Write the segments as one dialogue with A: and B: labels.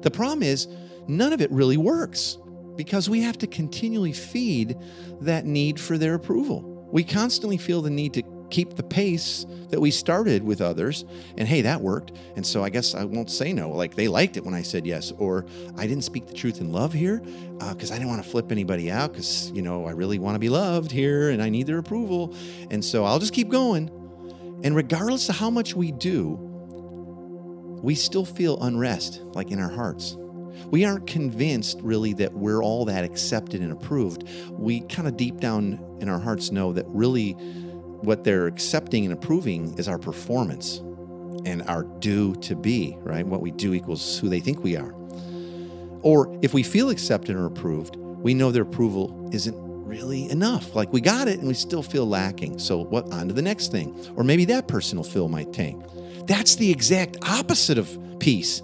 A: The problem is, none of it really works because we have to continually feed that need for their approval. We constantly feel the need to keep the pace that we started with others. And hey, that worked. And so I guess I won't say no. Like they liked it when I said yes. Or I didn't speak the truth in love here because uh, I didn't want to flip anybody out because, you know, I really want to be loved here and I need their approval. And so I'll just keep going. And regardless of how much we do, we still feel unrest, like in our hearts. We aren't convinced really that we're all that accepted and approved. We kind of deep down in our hearts know that really what they're accepting and approving is our performance and our do to be, right? What we do equals who they think we are. Or if we feel accepted or approved, we know their approval isn't really enough. Like we got it and we still feel lacking. So what on to the next thing? Or maybe that person will fill my tank. That's the exact opposite of peace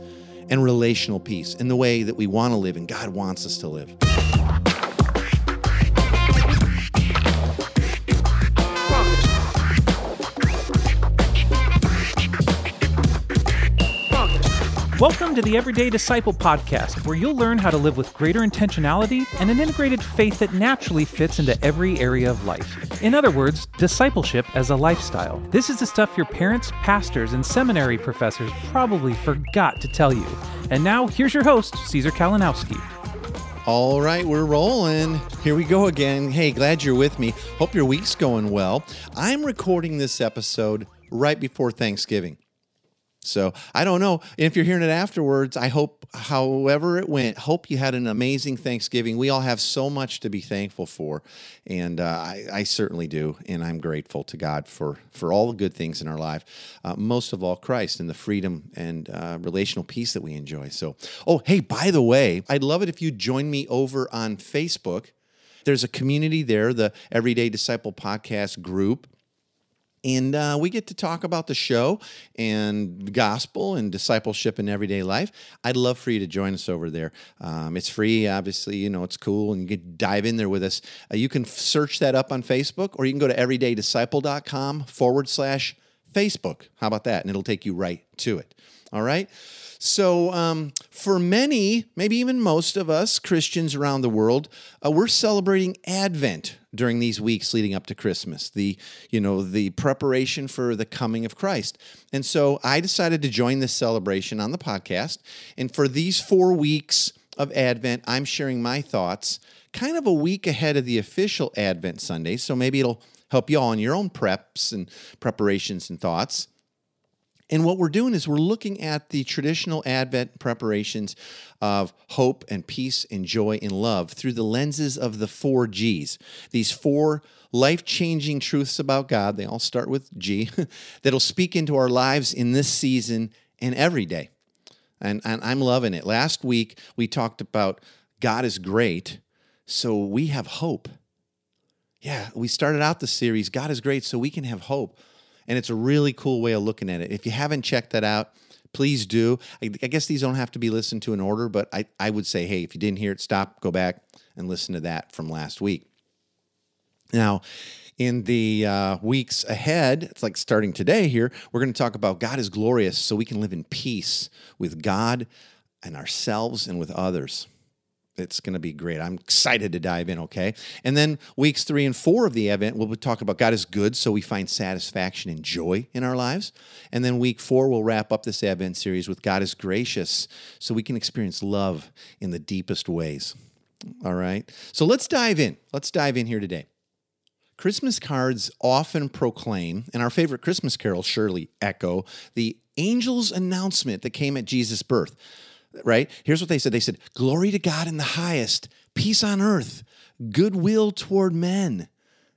A: and relational peace in the way that we want to live and God wants us to live.
B: Welcome to the Everyday Disciple podcast, where you'll learn how to live with greater intentionality and an integrated faith that naturally fits into every area of life. In other words, discipleship as a lifestyle. This is the stuff your parents, pastors, and seminary professors probably forgot to tell you. And now, here's your host, Caesar Kalinowski.
A: All right, we're rolling. Here we go again. Hey, glad you're with me. Hope your week's going well. I'm recording this episode right before Thanksgiving. So I don't know if you're hearing it afterwards. I hope, however it went, hope you had an amazing Thanksgiving. We all have so much to be thankful for, and uh, I, I, certainly do. And I'm grateful to God for for all the good things in our life. Uh, most of all, Christ and the freedom and uh, relational peace that we enjoy. So, oh hey, by the way, I'd love it if you join me over on Facebook. There's a community there, the Everyday Disciple Podcast group and uh, we get to talk about the show and gospel and discipleship in everyday life. I'd love for you to join us over there. Um, it's free, obviously. You know, it's cool, and you can dive in there with us. Uh, you can search that up on Facebook, or you can go to everydaydisciple.com forward slash Facebook. How about that? And it'll take you right to it. All right. So, um, for many, maybe even most of us Christians around the world, uh, we're celebrating Advent during these weeks leading up to Christmas. The you know the preparation for the coming of Christ, and so I decided to join this celebration on the podcast. And for these four weeks of Advent, I'm sharing my thoughts, kind of a week ahead of the official Advent Sunday. So maybe it'll help you all in your own preps and preparations and thoughts. And what we're doing is we're looking at the traditional Advent preparations of hope and peace and joy and love through the lenses of the four G's. These four life changing truths about God, they all start with G, that'll speak into our lives in this season and every day. And, and I'm loving it. Last week, we talked about God is great, so we have hope. Yeah, we started out the series, God is great, so we can have hope and it's a really cool way of looking at it. If you haven't checked that out, please do. I, I, guess these don't have to be listened to in order, but I, I would say, hey, if you didn't hear it, stop, go back and listen to that from last week. Now, in the uh, weeks ahead, it's like starting today here, we're going to talk about God is glorious so we can live in peace with God and ourselves and with others. It's going to be great. I'm excited to dive in, okay? And then weeks three and four of the Advent, we'll talk about God is good, so we find satisfaction and joy in our lives. And then week four, we'll wrap up this Advent series with God is gracious, so we can experience love in the deepest ways. All right? So let's dive in. Let's dive in here today. Christmas cards often proclaim, and our favorite Christmas carols surely echo, the angel's announcement that came at Jesus' birth right? Here's what they said they said, Glory to God in the highest, peace on earth, goodwill toward men.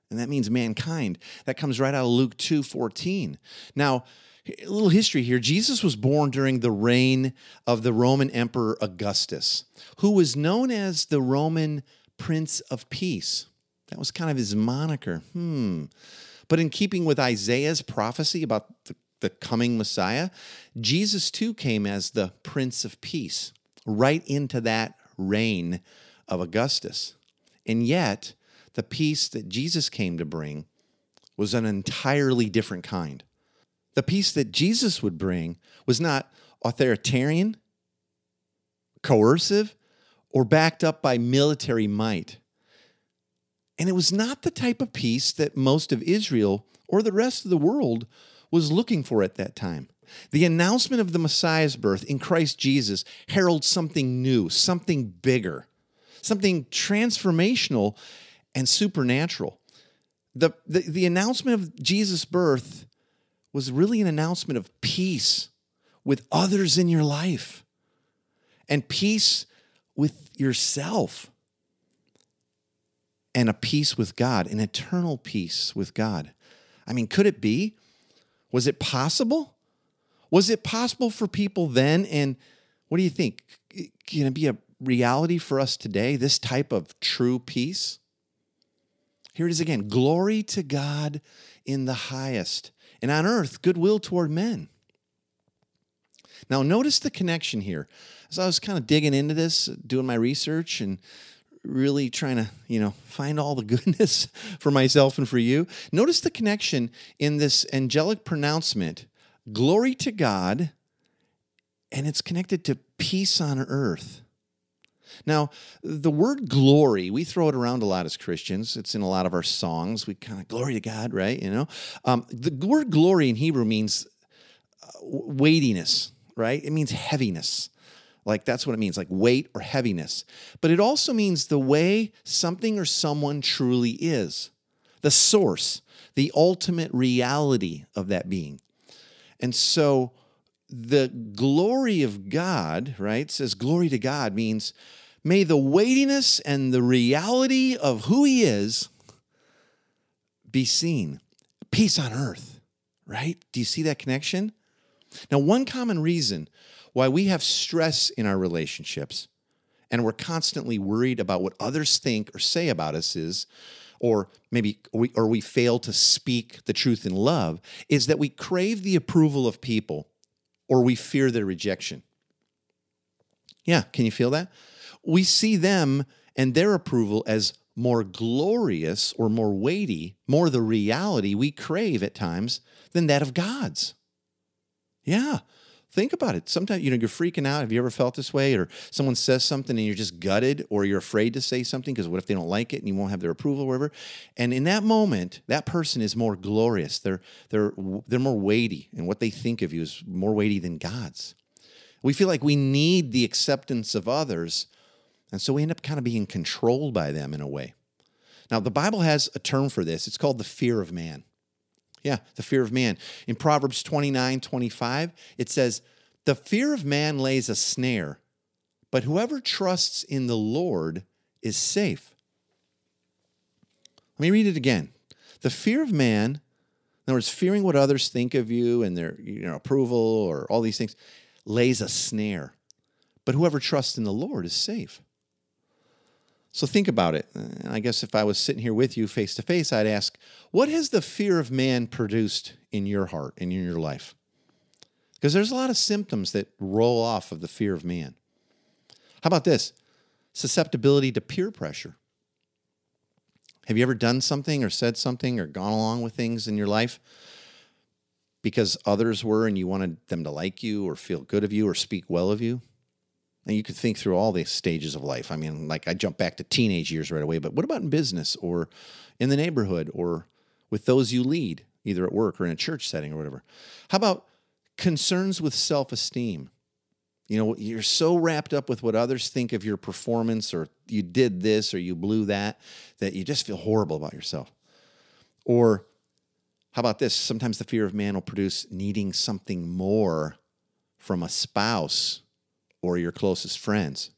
A: And that means mankind. That comes right out of Luke 2 14. Now, a little history here. Jesus was born during the reign of the Roman Emperor Augustus, who was known as the Roman Prince of Peace. That was kind of his moniker. Hmm. But in keeping with Isaiah's prophecy about the the coming Messiah, Jesus too came as the Prince of Peace, right into that reign of Augustus. And yet, the peace that Jesus came to bring was an entirely different kind. The peace that Jesus would bring was not authoritarian, coercive, or backed up by military might. And it was not the type of peace that most of Israel or the rest of the world was looking for at that time. The announcement of the Messiah's birth in Christ Jesus heralds something new, something bigger, something transformational and supernatural. The, the, the announcement of Jesus' birth was really an announcement of peace with others in your life and peace with yourself and a peace with God, an eternal peace with God. I mean, could it be? Was it possible? Was it possible for people then? And what do you think? Can it be a reality for us today, this type of true peace? Here it is again glory to God in the highest, and on earth, goodwill toward men. Now, notice the connection here. As I was kind of digging into this, doing my research and really trying to, you know, find all the goodness for myself and for you, notice the connection in this angelic pronouncement glory to God, and it's connected to peace on earth. Now, the word glory, we throw it around a lot as Christians. It's in a lot of our songs. We kind of glory to God, right? You know, um, the word glory in Hebrew means uh, weightiness, right? It means heaviness. Like that's what it means, like weight or heaviness. But it also means the way something or someone truly is, the source, the ultimate reality of that being. And so the glory of God, right, says glory to God means may the weightiness and the reality of who he is be seen. Peace on earth, right? Do you see that connection? Now, one common reason why we have stress in our relationships and we're constantly worried about what others think or say about us is or maybe we, or we fail to speak the truth in love is that we crave the approval of people or we fear their rejection. Yeah, can you feel that? We see them and their approval as more glorious or more weighty, more the reality we crave at times than that of God's. Yeah, think about it. Sometimes, you know, you're freaking out. Have you ever felt this way? Or someone says something and you're just gutted, or you're afraid to say something because what if they don't like it and you won't have their approval or whatever? And in that moment, that person is more glorious. They're they're they're more weighty, and what they think of you is more weighty than God's. We feel like we need the acceptance of others, and so we end up kind of being controlled by them in a way. Now, the Bible has a term for this. It's called the fear of man. Yeah, the fear of man. In Proverbs 29 25, it says, The fear of man lays a snare, but whoever trusts in the Lord is safe. Let me read it again. The fear of man, in other words, fearing what others think of you and their you know, approval or all these things, lays a snare. But whoever trusts in the Lord is safe. So think about it. I guess if I was sitting here with you face to face, I'd ask, what has the fear of man produced in your heart and in your life? Because there's a lot of symptoms that roll off of the fear of man. How about this? Susceptibility to peer pressure. Have you ever done something or said something or gone along with things in your life because others were and you wanted them to like you or feel good of you or speak well of you? And you could think through all the stages of life. I mean, like I jump back to teenage years right away, but what about in business or in the neighborhood or with those you lead, either at work or in a church setting or whatever? How about concerns with self esteem? You know, you're so wrapped up with what others think of your performance or you did this or you blew that that you just feel horrible about yourself. Or how about this? Sometimes the fear of man will produce needing something more from a spouse or your closest friends.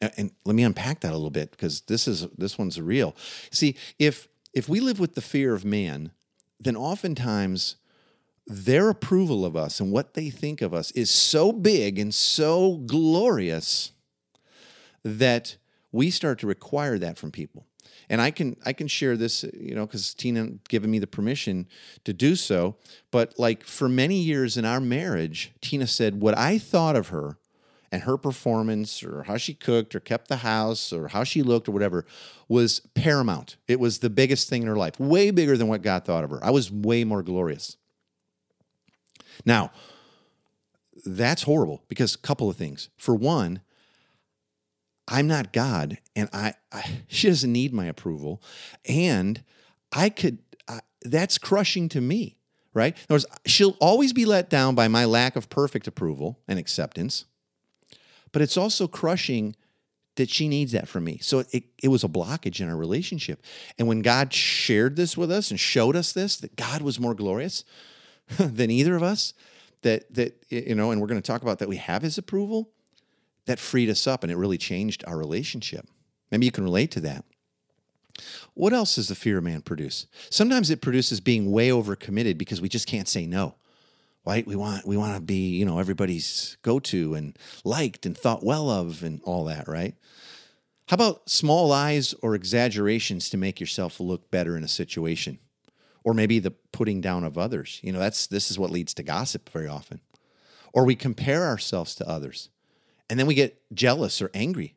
A: And, and let me unpack that a little bit because this is this one's real. See, if if we live with the fear of man, then oftentimes their approval of us and what they think of us is so big and so glorious that we start to require that from people. And I can I can share this, you know, because Tina given me the permission to do so. But like for many years in our marriage, Tina said what I thought of her and her performance or how she cooked or kept the house or how she looked or whatever was paramount. It was the biggest thing in her life, way bigger than what God thought of her. I was way more glorious. Now, that's horrible because a couple of things. For one, I'm not God, and I, I she doesn't need my approval, and I could. I, that's crushing to me, right? In words, she'll always be let down by my lack of perfect approval and acceptance, but it's also crushing that she needs that from me. So it, it was a blockage in our relationship. And when God shared this with us and showed us this, that God was more glorious than either of us, that that you know, and we're going to talk about that we have his approval, that freed us up and it really changed our relationship. Maybe you can relate to that. What else does the fear of man produce? Sometimes it produces being way overcommitted because we just can't say no. Right? We want we want to be, you know, everybody's go-to and liked and thought well of and all that, right? How about small lies or exaggerations to make yourself look better in a situation? Or maybe the putting down of others. You know, that's this is what leads to gossip very often. Or we compare ourselves to others. And then we get jealous or angry,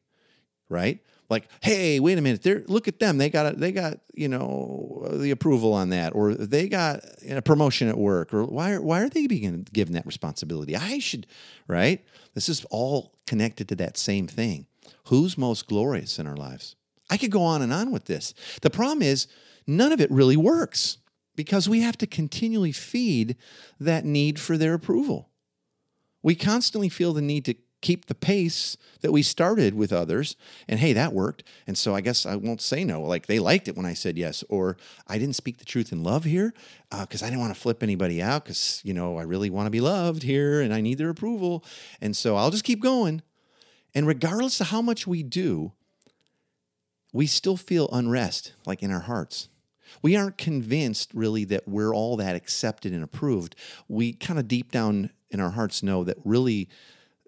A: right? Like, hey, wait a minute, They're, look at them. They got they got you know the approval on that, or they got a promotion at work, or why why are they being given that responsibility? I should, right? This is all connected to that same thing. Who's most glorious in our lives? I could go on and on with this. The problem is none of it really works because we have to continually feed that need for their approval. We constantly feel the need to keep the pace that we started with others. And hey, that worked. And so I guess I won't say no. Like they liked it when I said yes, or I didn't speak the truth in love here because uh, I didn't want to flip anybody out because, you know, I really want to be loved here and I need their approval. And so I'll just keep going. And regardless of how much we do, we still feel unrest, like in our hearts. We aren't convinced really that we're all that accepted and approved. We kind of deep down in our hearts know that really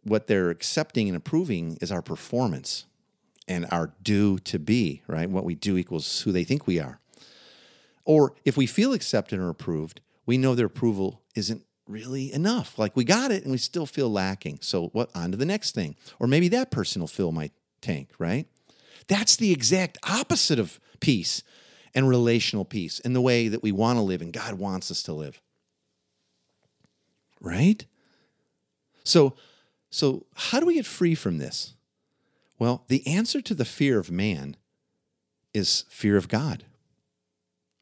A: what they're accepting and approving is our performance and our do to be, right? What we do equals who they think we are. Or if we feel accepted or approved, we know their approval isn't really enough. Like we got it and we still feel lacking. So what on to the next thing? Or maybe that person will fill my tank, right? That's the exact opposite of peace and relational peace and the way that we want to live and God wants us to live. Right? So so, how do we get free from this? Well, the answer to the fear of man is fear of God.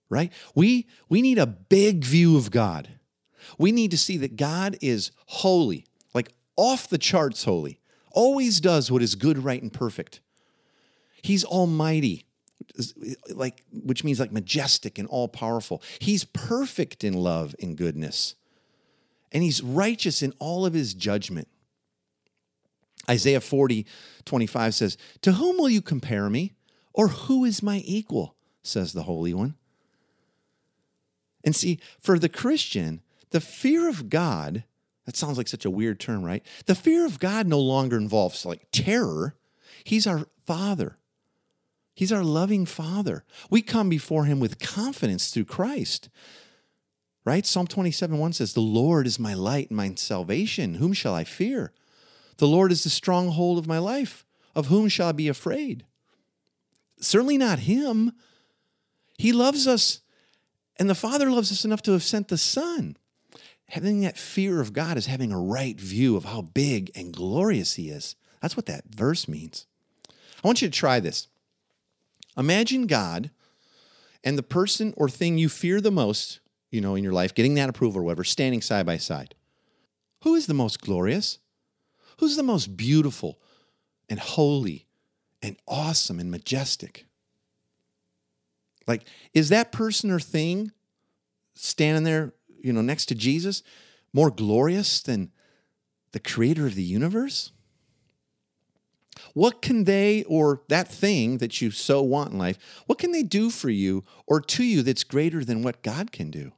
A: Right? We we need a big view of God. We need to see that God is holy, like off the charts holy. Always does what is good, right and perfect. He's almighty, like which means like majestic and all powerful. He's perfect in love and goodness. And he's righteous in all of his judgment. Isaiah 40, 25 says, To whom will you compare me? Or who is my equal? says the Holy One. And see, for the Christian, the fear of God, that sounds like such a weird term, right? The fear of God no longer involves like terror. He's our Father. He's our loving Father. We come before Him with confidence through Christ. Right? Psalm 27 1 says, The Lord is my light and my salvation. Whom shall I fear? The Lord is the stronghold of my life. Of whom shall I be afraid? Certainly not him. He loves us, and the Father loves us enough to have sent the Son. Having that fear of God is having a right view of how big and glorious He is. That's what that verse means. I want you to try this. Imagine God and the person or thing you fear the most, you know, in your life, getting that approval or whatever, standing side by side. Who is the most glorious? Who's the most beautiful and holy and awesome and majestic? Like, is that person or thing standing there, you know, next to Jesus more glorious than the creator of the universe? What can they or that thing that you so want in life, what can they do for you or to you that's greater than what God can do?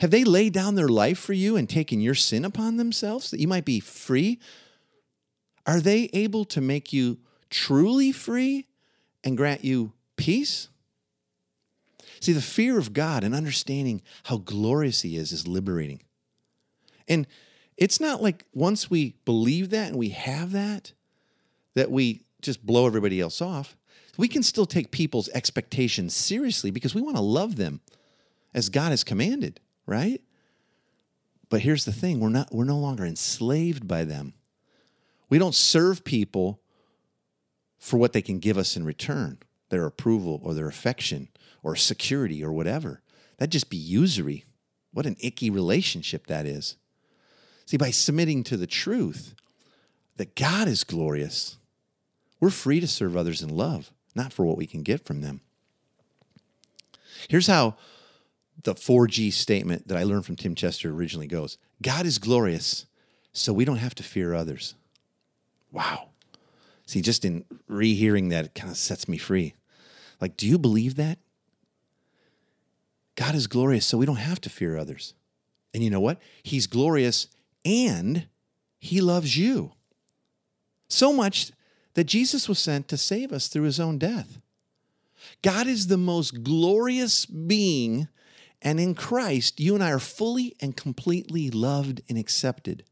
A: Have they laid down their life for you and taken your sin upon themselves that you might be free? Are they able to make you truly free and grant you peace? See, the fear of God and understanding how glorious He is is liberating. And it's not like once we believe that and we have that, that we just blow everybody else off. We can still take people's expectations seriously because we want to love them as God has commanded right? But here's the thing we're, not, we're no longer enslaved by them. We don't serve people for what they can give us in return their approval or their affection or security or whatever. That'd just be usury. What an icky relationship that is. See, by submitting to the truth that God is glorious, we're free to serve others in love, not for what we can get from them. Here's how the 4G statement that I learned from Tim Chester originally goes God is glorious, so we don't have to fear others. Wow. See, just in rehearing that, it kind of sets me free. Like, do you believe that? God is glorious, so we don't have to fear others. And you know what? He's glorious and he loves you. So much that Jesus was sent to save us through his own death. God is the most glorious being, and in Christ, you and I are fully and completely loved and accepted.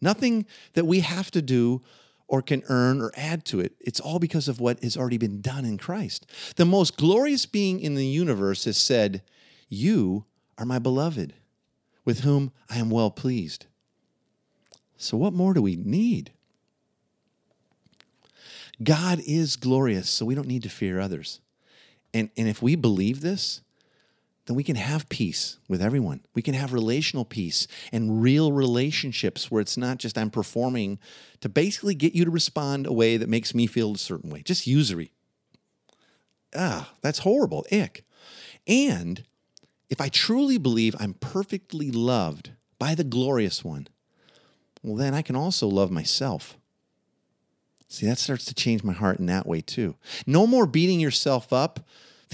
A: Nothing that we have to do or can earn or add to it. It's all because of what has already been done in Christ. The most glorious being in the universe has said, You are my beloved, with whom I am well pleased. So, what more do we need? God is glorious, so we don't need to fear others. And, and if we believe this, then we can have peace with everyone. We can have relational peace and real relationships where it's not just I'm performing to basically get you to respond a way that makes me feel a certain way, just usury. Ah, that's horrible. Ick. And if I truly believe I'm perfectly loved by the glorious one, well, then I can also love myself. See, that starts to change my heart in that way too. No more beating yourself up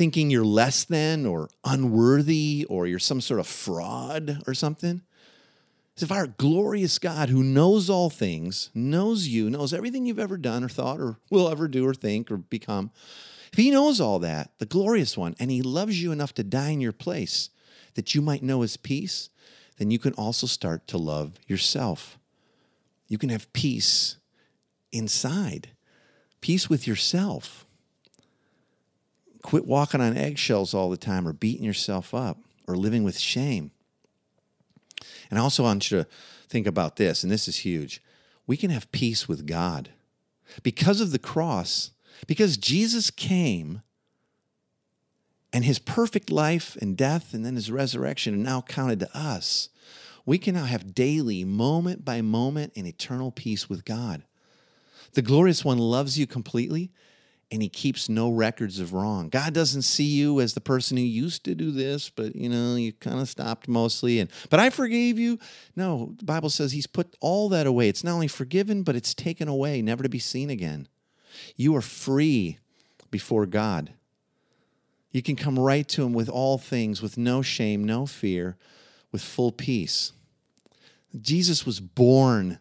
A: thinking you're less than or unworthy or you're some sort of fraud or something. As if our glorious God, who knows all things, knows you, knows everything you've ever done or thought or will ever do or think or become, if He knows all that, the glorious one, and He loves you enough to die in your place that you might know His peace, then you can also start to love yourself. You can have peace inside, peace with yourself. Quit walking on eggshells all the time or beating yourself up or living with shame. And I also want you to think about this, and this is huge. We can have peace with God. Because of the cross, because Jesus came and his perfect life and death and then his resurrection are now counted to us, we can now have daily, moment by moment, an eternal peace with God. The glorious one loves you completely and he keeps no records of wrong. God doesn't see you as the person who used to do this, but you know, you kind of stopped mostly and but I forgave you. No, the Bible says he's put all that away. It's not only forgiven, but it's taken away, never to be seen again. You are free before God. You can come right to him with all things, with no shame, no fear, with full peace. Jesus was born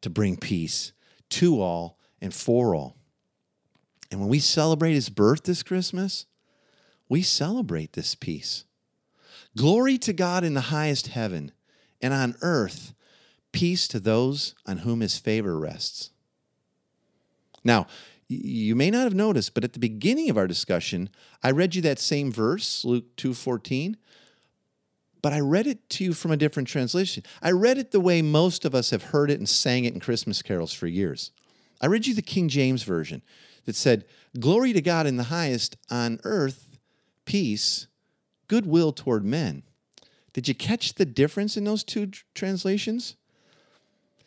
A: to bring peace to all and for all. And when we celebrate his birth this Christmas, we celebrate this peace. Glory to God in the highest heaven, and on earth, peace to those on whom his favor rests. Now, you may not have noticed, but at the beginning of our discussion, I read you that same verse, Luke 2:14, but I read it to you from a different translation. I read it the way most of us have heard it and sang it in Christmas carols for years. I read you the King James version that said, Glory to God in the highest, on earth, peace, goodwill toward men. Did you catch the difference in those two tr- translations?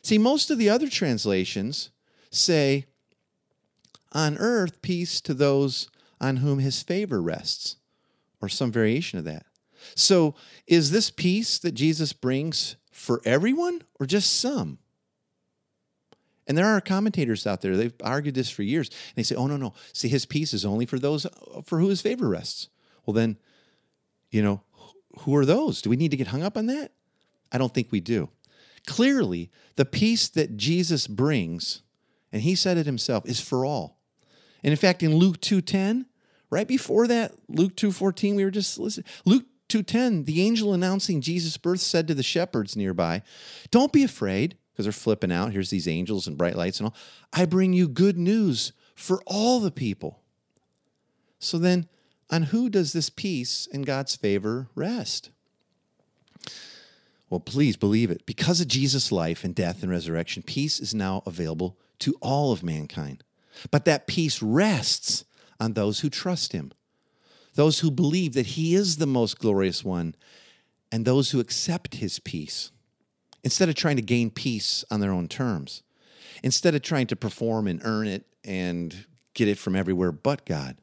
A: See, most of the other translations say, On earth, peace to those on whom his favor rests, or some variation of that. So, is this peace that Jesus brings for everyone or just some? And there are commentators out there, they've argued this for years. And they say, oh, no, no. See, his peace is only for those for who his favor rests. Well, then, you know, who are those? Do we need to get hung up on that? I don't think we do. Clearly, the peace that Jesus brings, and he said it himself, is for all. And in fact, in Luke 2:10, right before that, Luke 2:14, we were just listening. Luke 2:10, the angel announcing Jesus' birth said to the shepherds nearby, "Don't be afraid because they're flipping out. Here's these angels and bright lights and all. I bring you good news for all the people. So then, on who does this peace and God's favor rest? Well, please believe it. Because of Jesus' life and death and resurrection, peace is now available to all of mankind. but that peace rests on those who trust him, those who believe that he is the most glorious one, and those who accept his peace instead of trying to gain peace on their own terms, instead of trying to perform and earn it and get it from everywhere but God.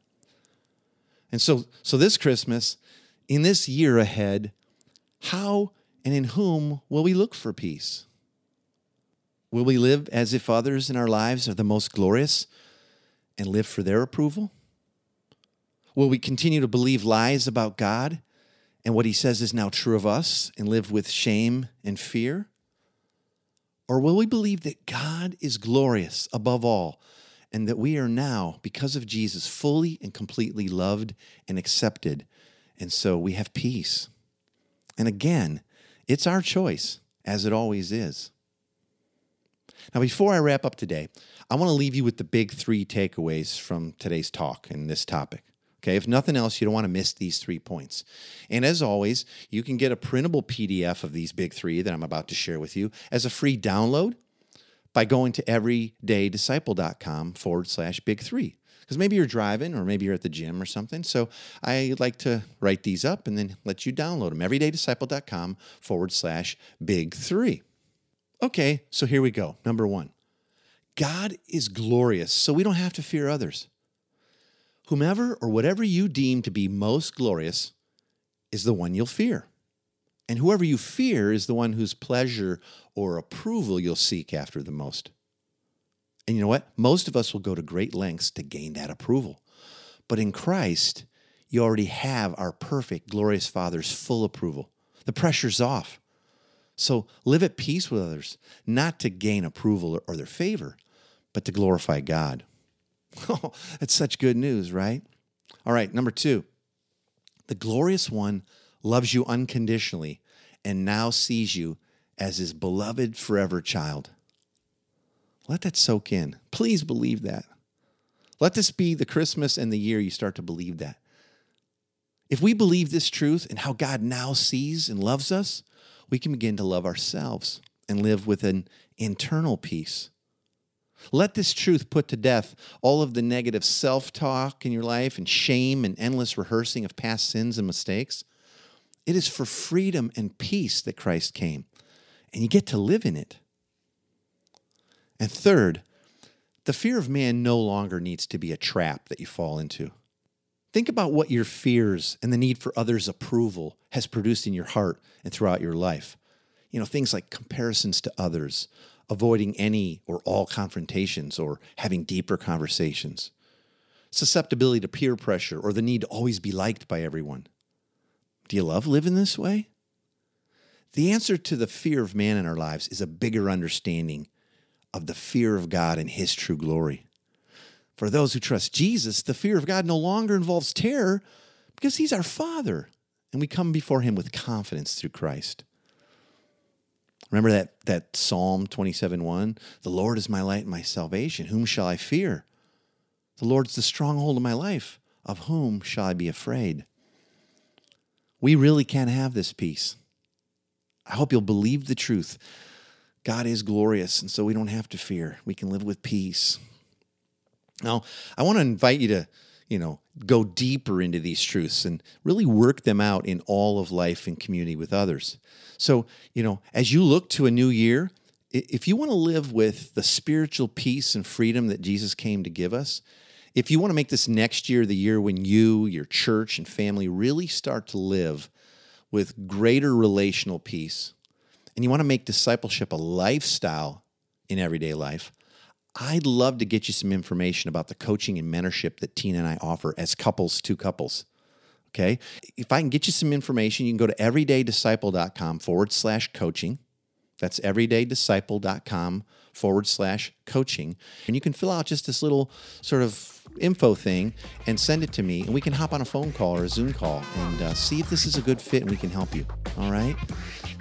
A: And so, so this Christmas, in this year ahead, how and in whom will we look for peace? Will we live as if others in our lives are the most glorious and live for their approval? Will we continue to believe lies about God and what he says is now true of us and live with shame and fear? Or will we believe that God is glorious above all and that we are now, because of Jesus, fully and completely loved and accepted? And so we have peace. And again, it's our choice, as it always is. Now, before I wrap up today, I want to leave you with the big three takeaways from today's talk and this topic. Okay, if nothing else, you don't want to miss these three points. And as always, you can get a printable PDF of these big three that I'm about to share with you as a free download by going to everydaydisciple.com forward slash big three. Because maybe you're driving or maybe you're at the gym or something. So I like to write these up and then let you download them. Everydaydisciple.com forward slash big three. Okay, so here we go. Number one God is glorious, so we don't have to fear others. Whomever or whatever you deem to be most glorious is the one you'll fear. And whoever you fear is the one whose pleasure or approval you'll seek after the most. And you know what? Most of us will go to great lengths to gain that approval. But in Christ, you already have our perfect, glorious Father's full approval. The pressure's off. So live at peace with others, not to gain approval or their favor, but to glorify God. Oh, that's such good news, right? All right, number two, the glorious one loves you unconditionally and now sees you as his beloved forever child. Let that soak in. Please believe that. Let this be the Christmas and the year you start to believe that. If we believe this truth and how God now sees and loves us, we can begin to love ourselves and live with an internal peace. Let this truth put to death all of the negative self talk in your life and shame and endless rehearsing of past sins and mistakes. It is for freedom and peace that Christ came, and you get to live in it. And third, the fear of man no longer needs to be a trap that you fall into. Think about what your fears and the need for others' approval has produced in your heart and throughout your life. You know, things like comparisons to others, avoiding any or all confrontations or having deeper conversations, susceptibility to peer pressure or the need to always be liked by everyone. Do you love living this way? The answer to the fear of man in our lives is a bigger understanding of the fear of God and his true glory. For those who trust Jesus, the fear of God no longer involves terror because he's our Father and we come before him with confidence through Christ. Remember that, that Psalm 27 1? The Lord is my light and my salvation. Whom shall I fear? The Lord's the stronghold of my life. Of whom shall I be afraid? We really can have this peace. I hope you'll believe the truth. God is glorious, and so we don't have to fear. We can live with peace. Now, I want to invite you to, you know, go deeper into these truths and really work them out in all of life and community with others. So, you know, as you look to a new year, if you want to live with the spiritual peace and freedom that Jesus came to give us, if you want to make this next year the year when you, your church, and family really start to live with greater relational peace, and you want to make discipleship a lifestyle in everyday life, I'd love to get you some information about the coaching and mentorship that Tina and I offer as couples to couples. Okay. If I can get you some information, you can go to everydaydisciple.com forward slash coaching. That's everydaydisciple.com forward slash coaching. And you can fill out just this little sort of info thing and send it to me. And we can hop on a phone call or a Zoom call and uh, see if this is a good fit and we can help you. All right.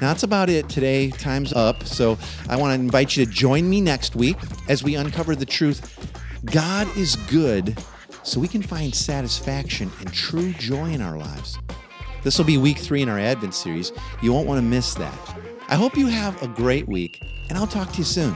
A: That's about it today. Time's up. So I want to invite you to join me next week as we uncover the truth God is good so we can find satisfaction and true joy in our lives. This will be week three in our Advent series. You won't want to miss that. I hope you have a great week, and I'll talk to you soon.